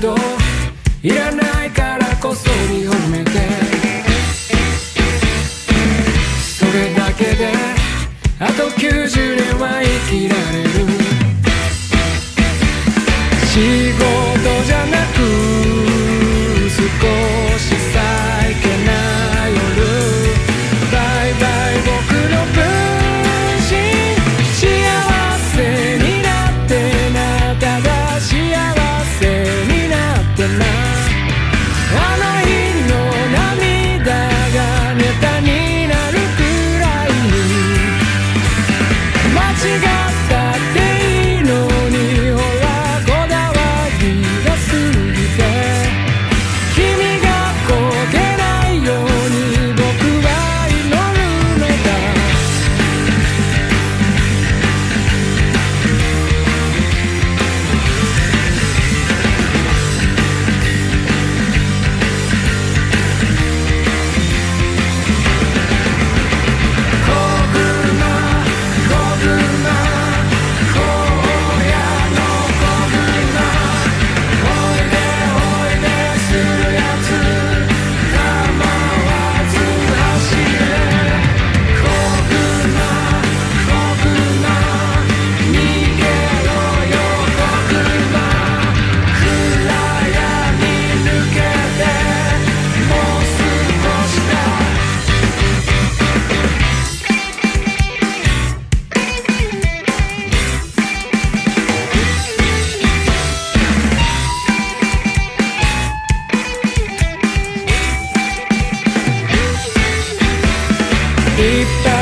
どいらないからこそに褒めて。それだけであと90年は生きられる。仕事 deep down.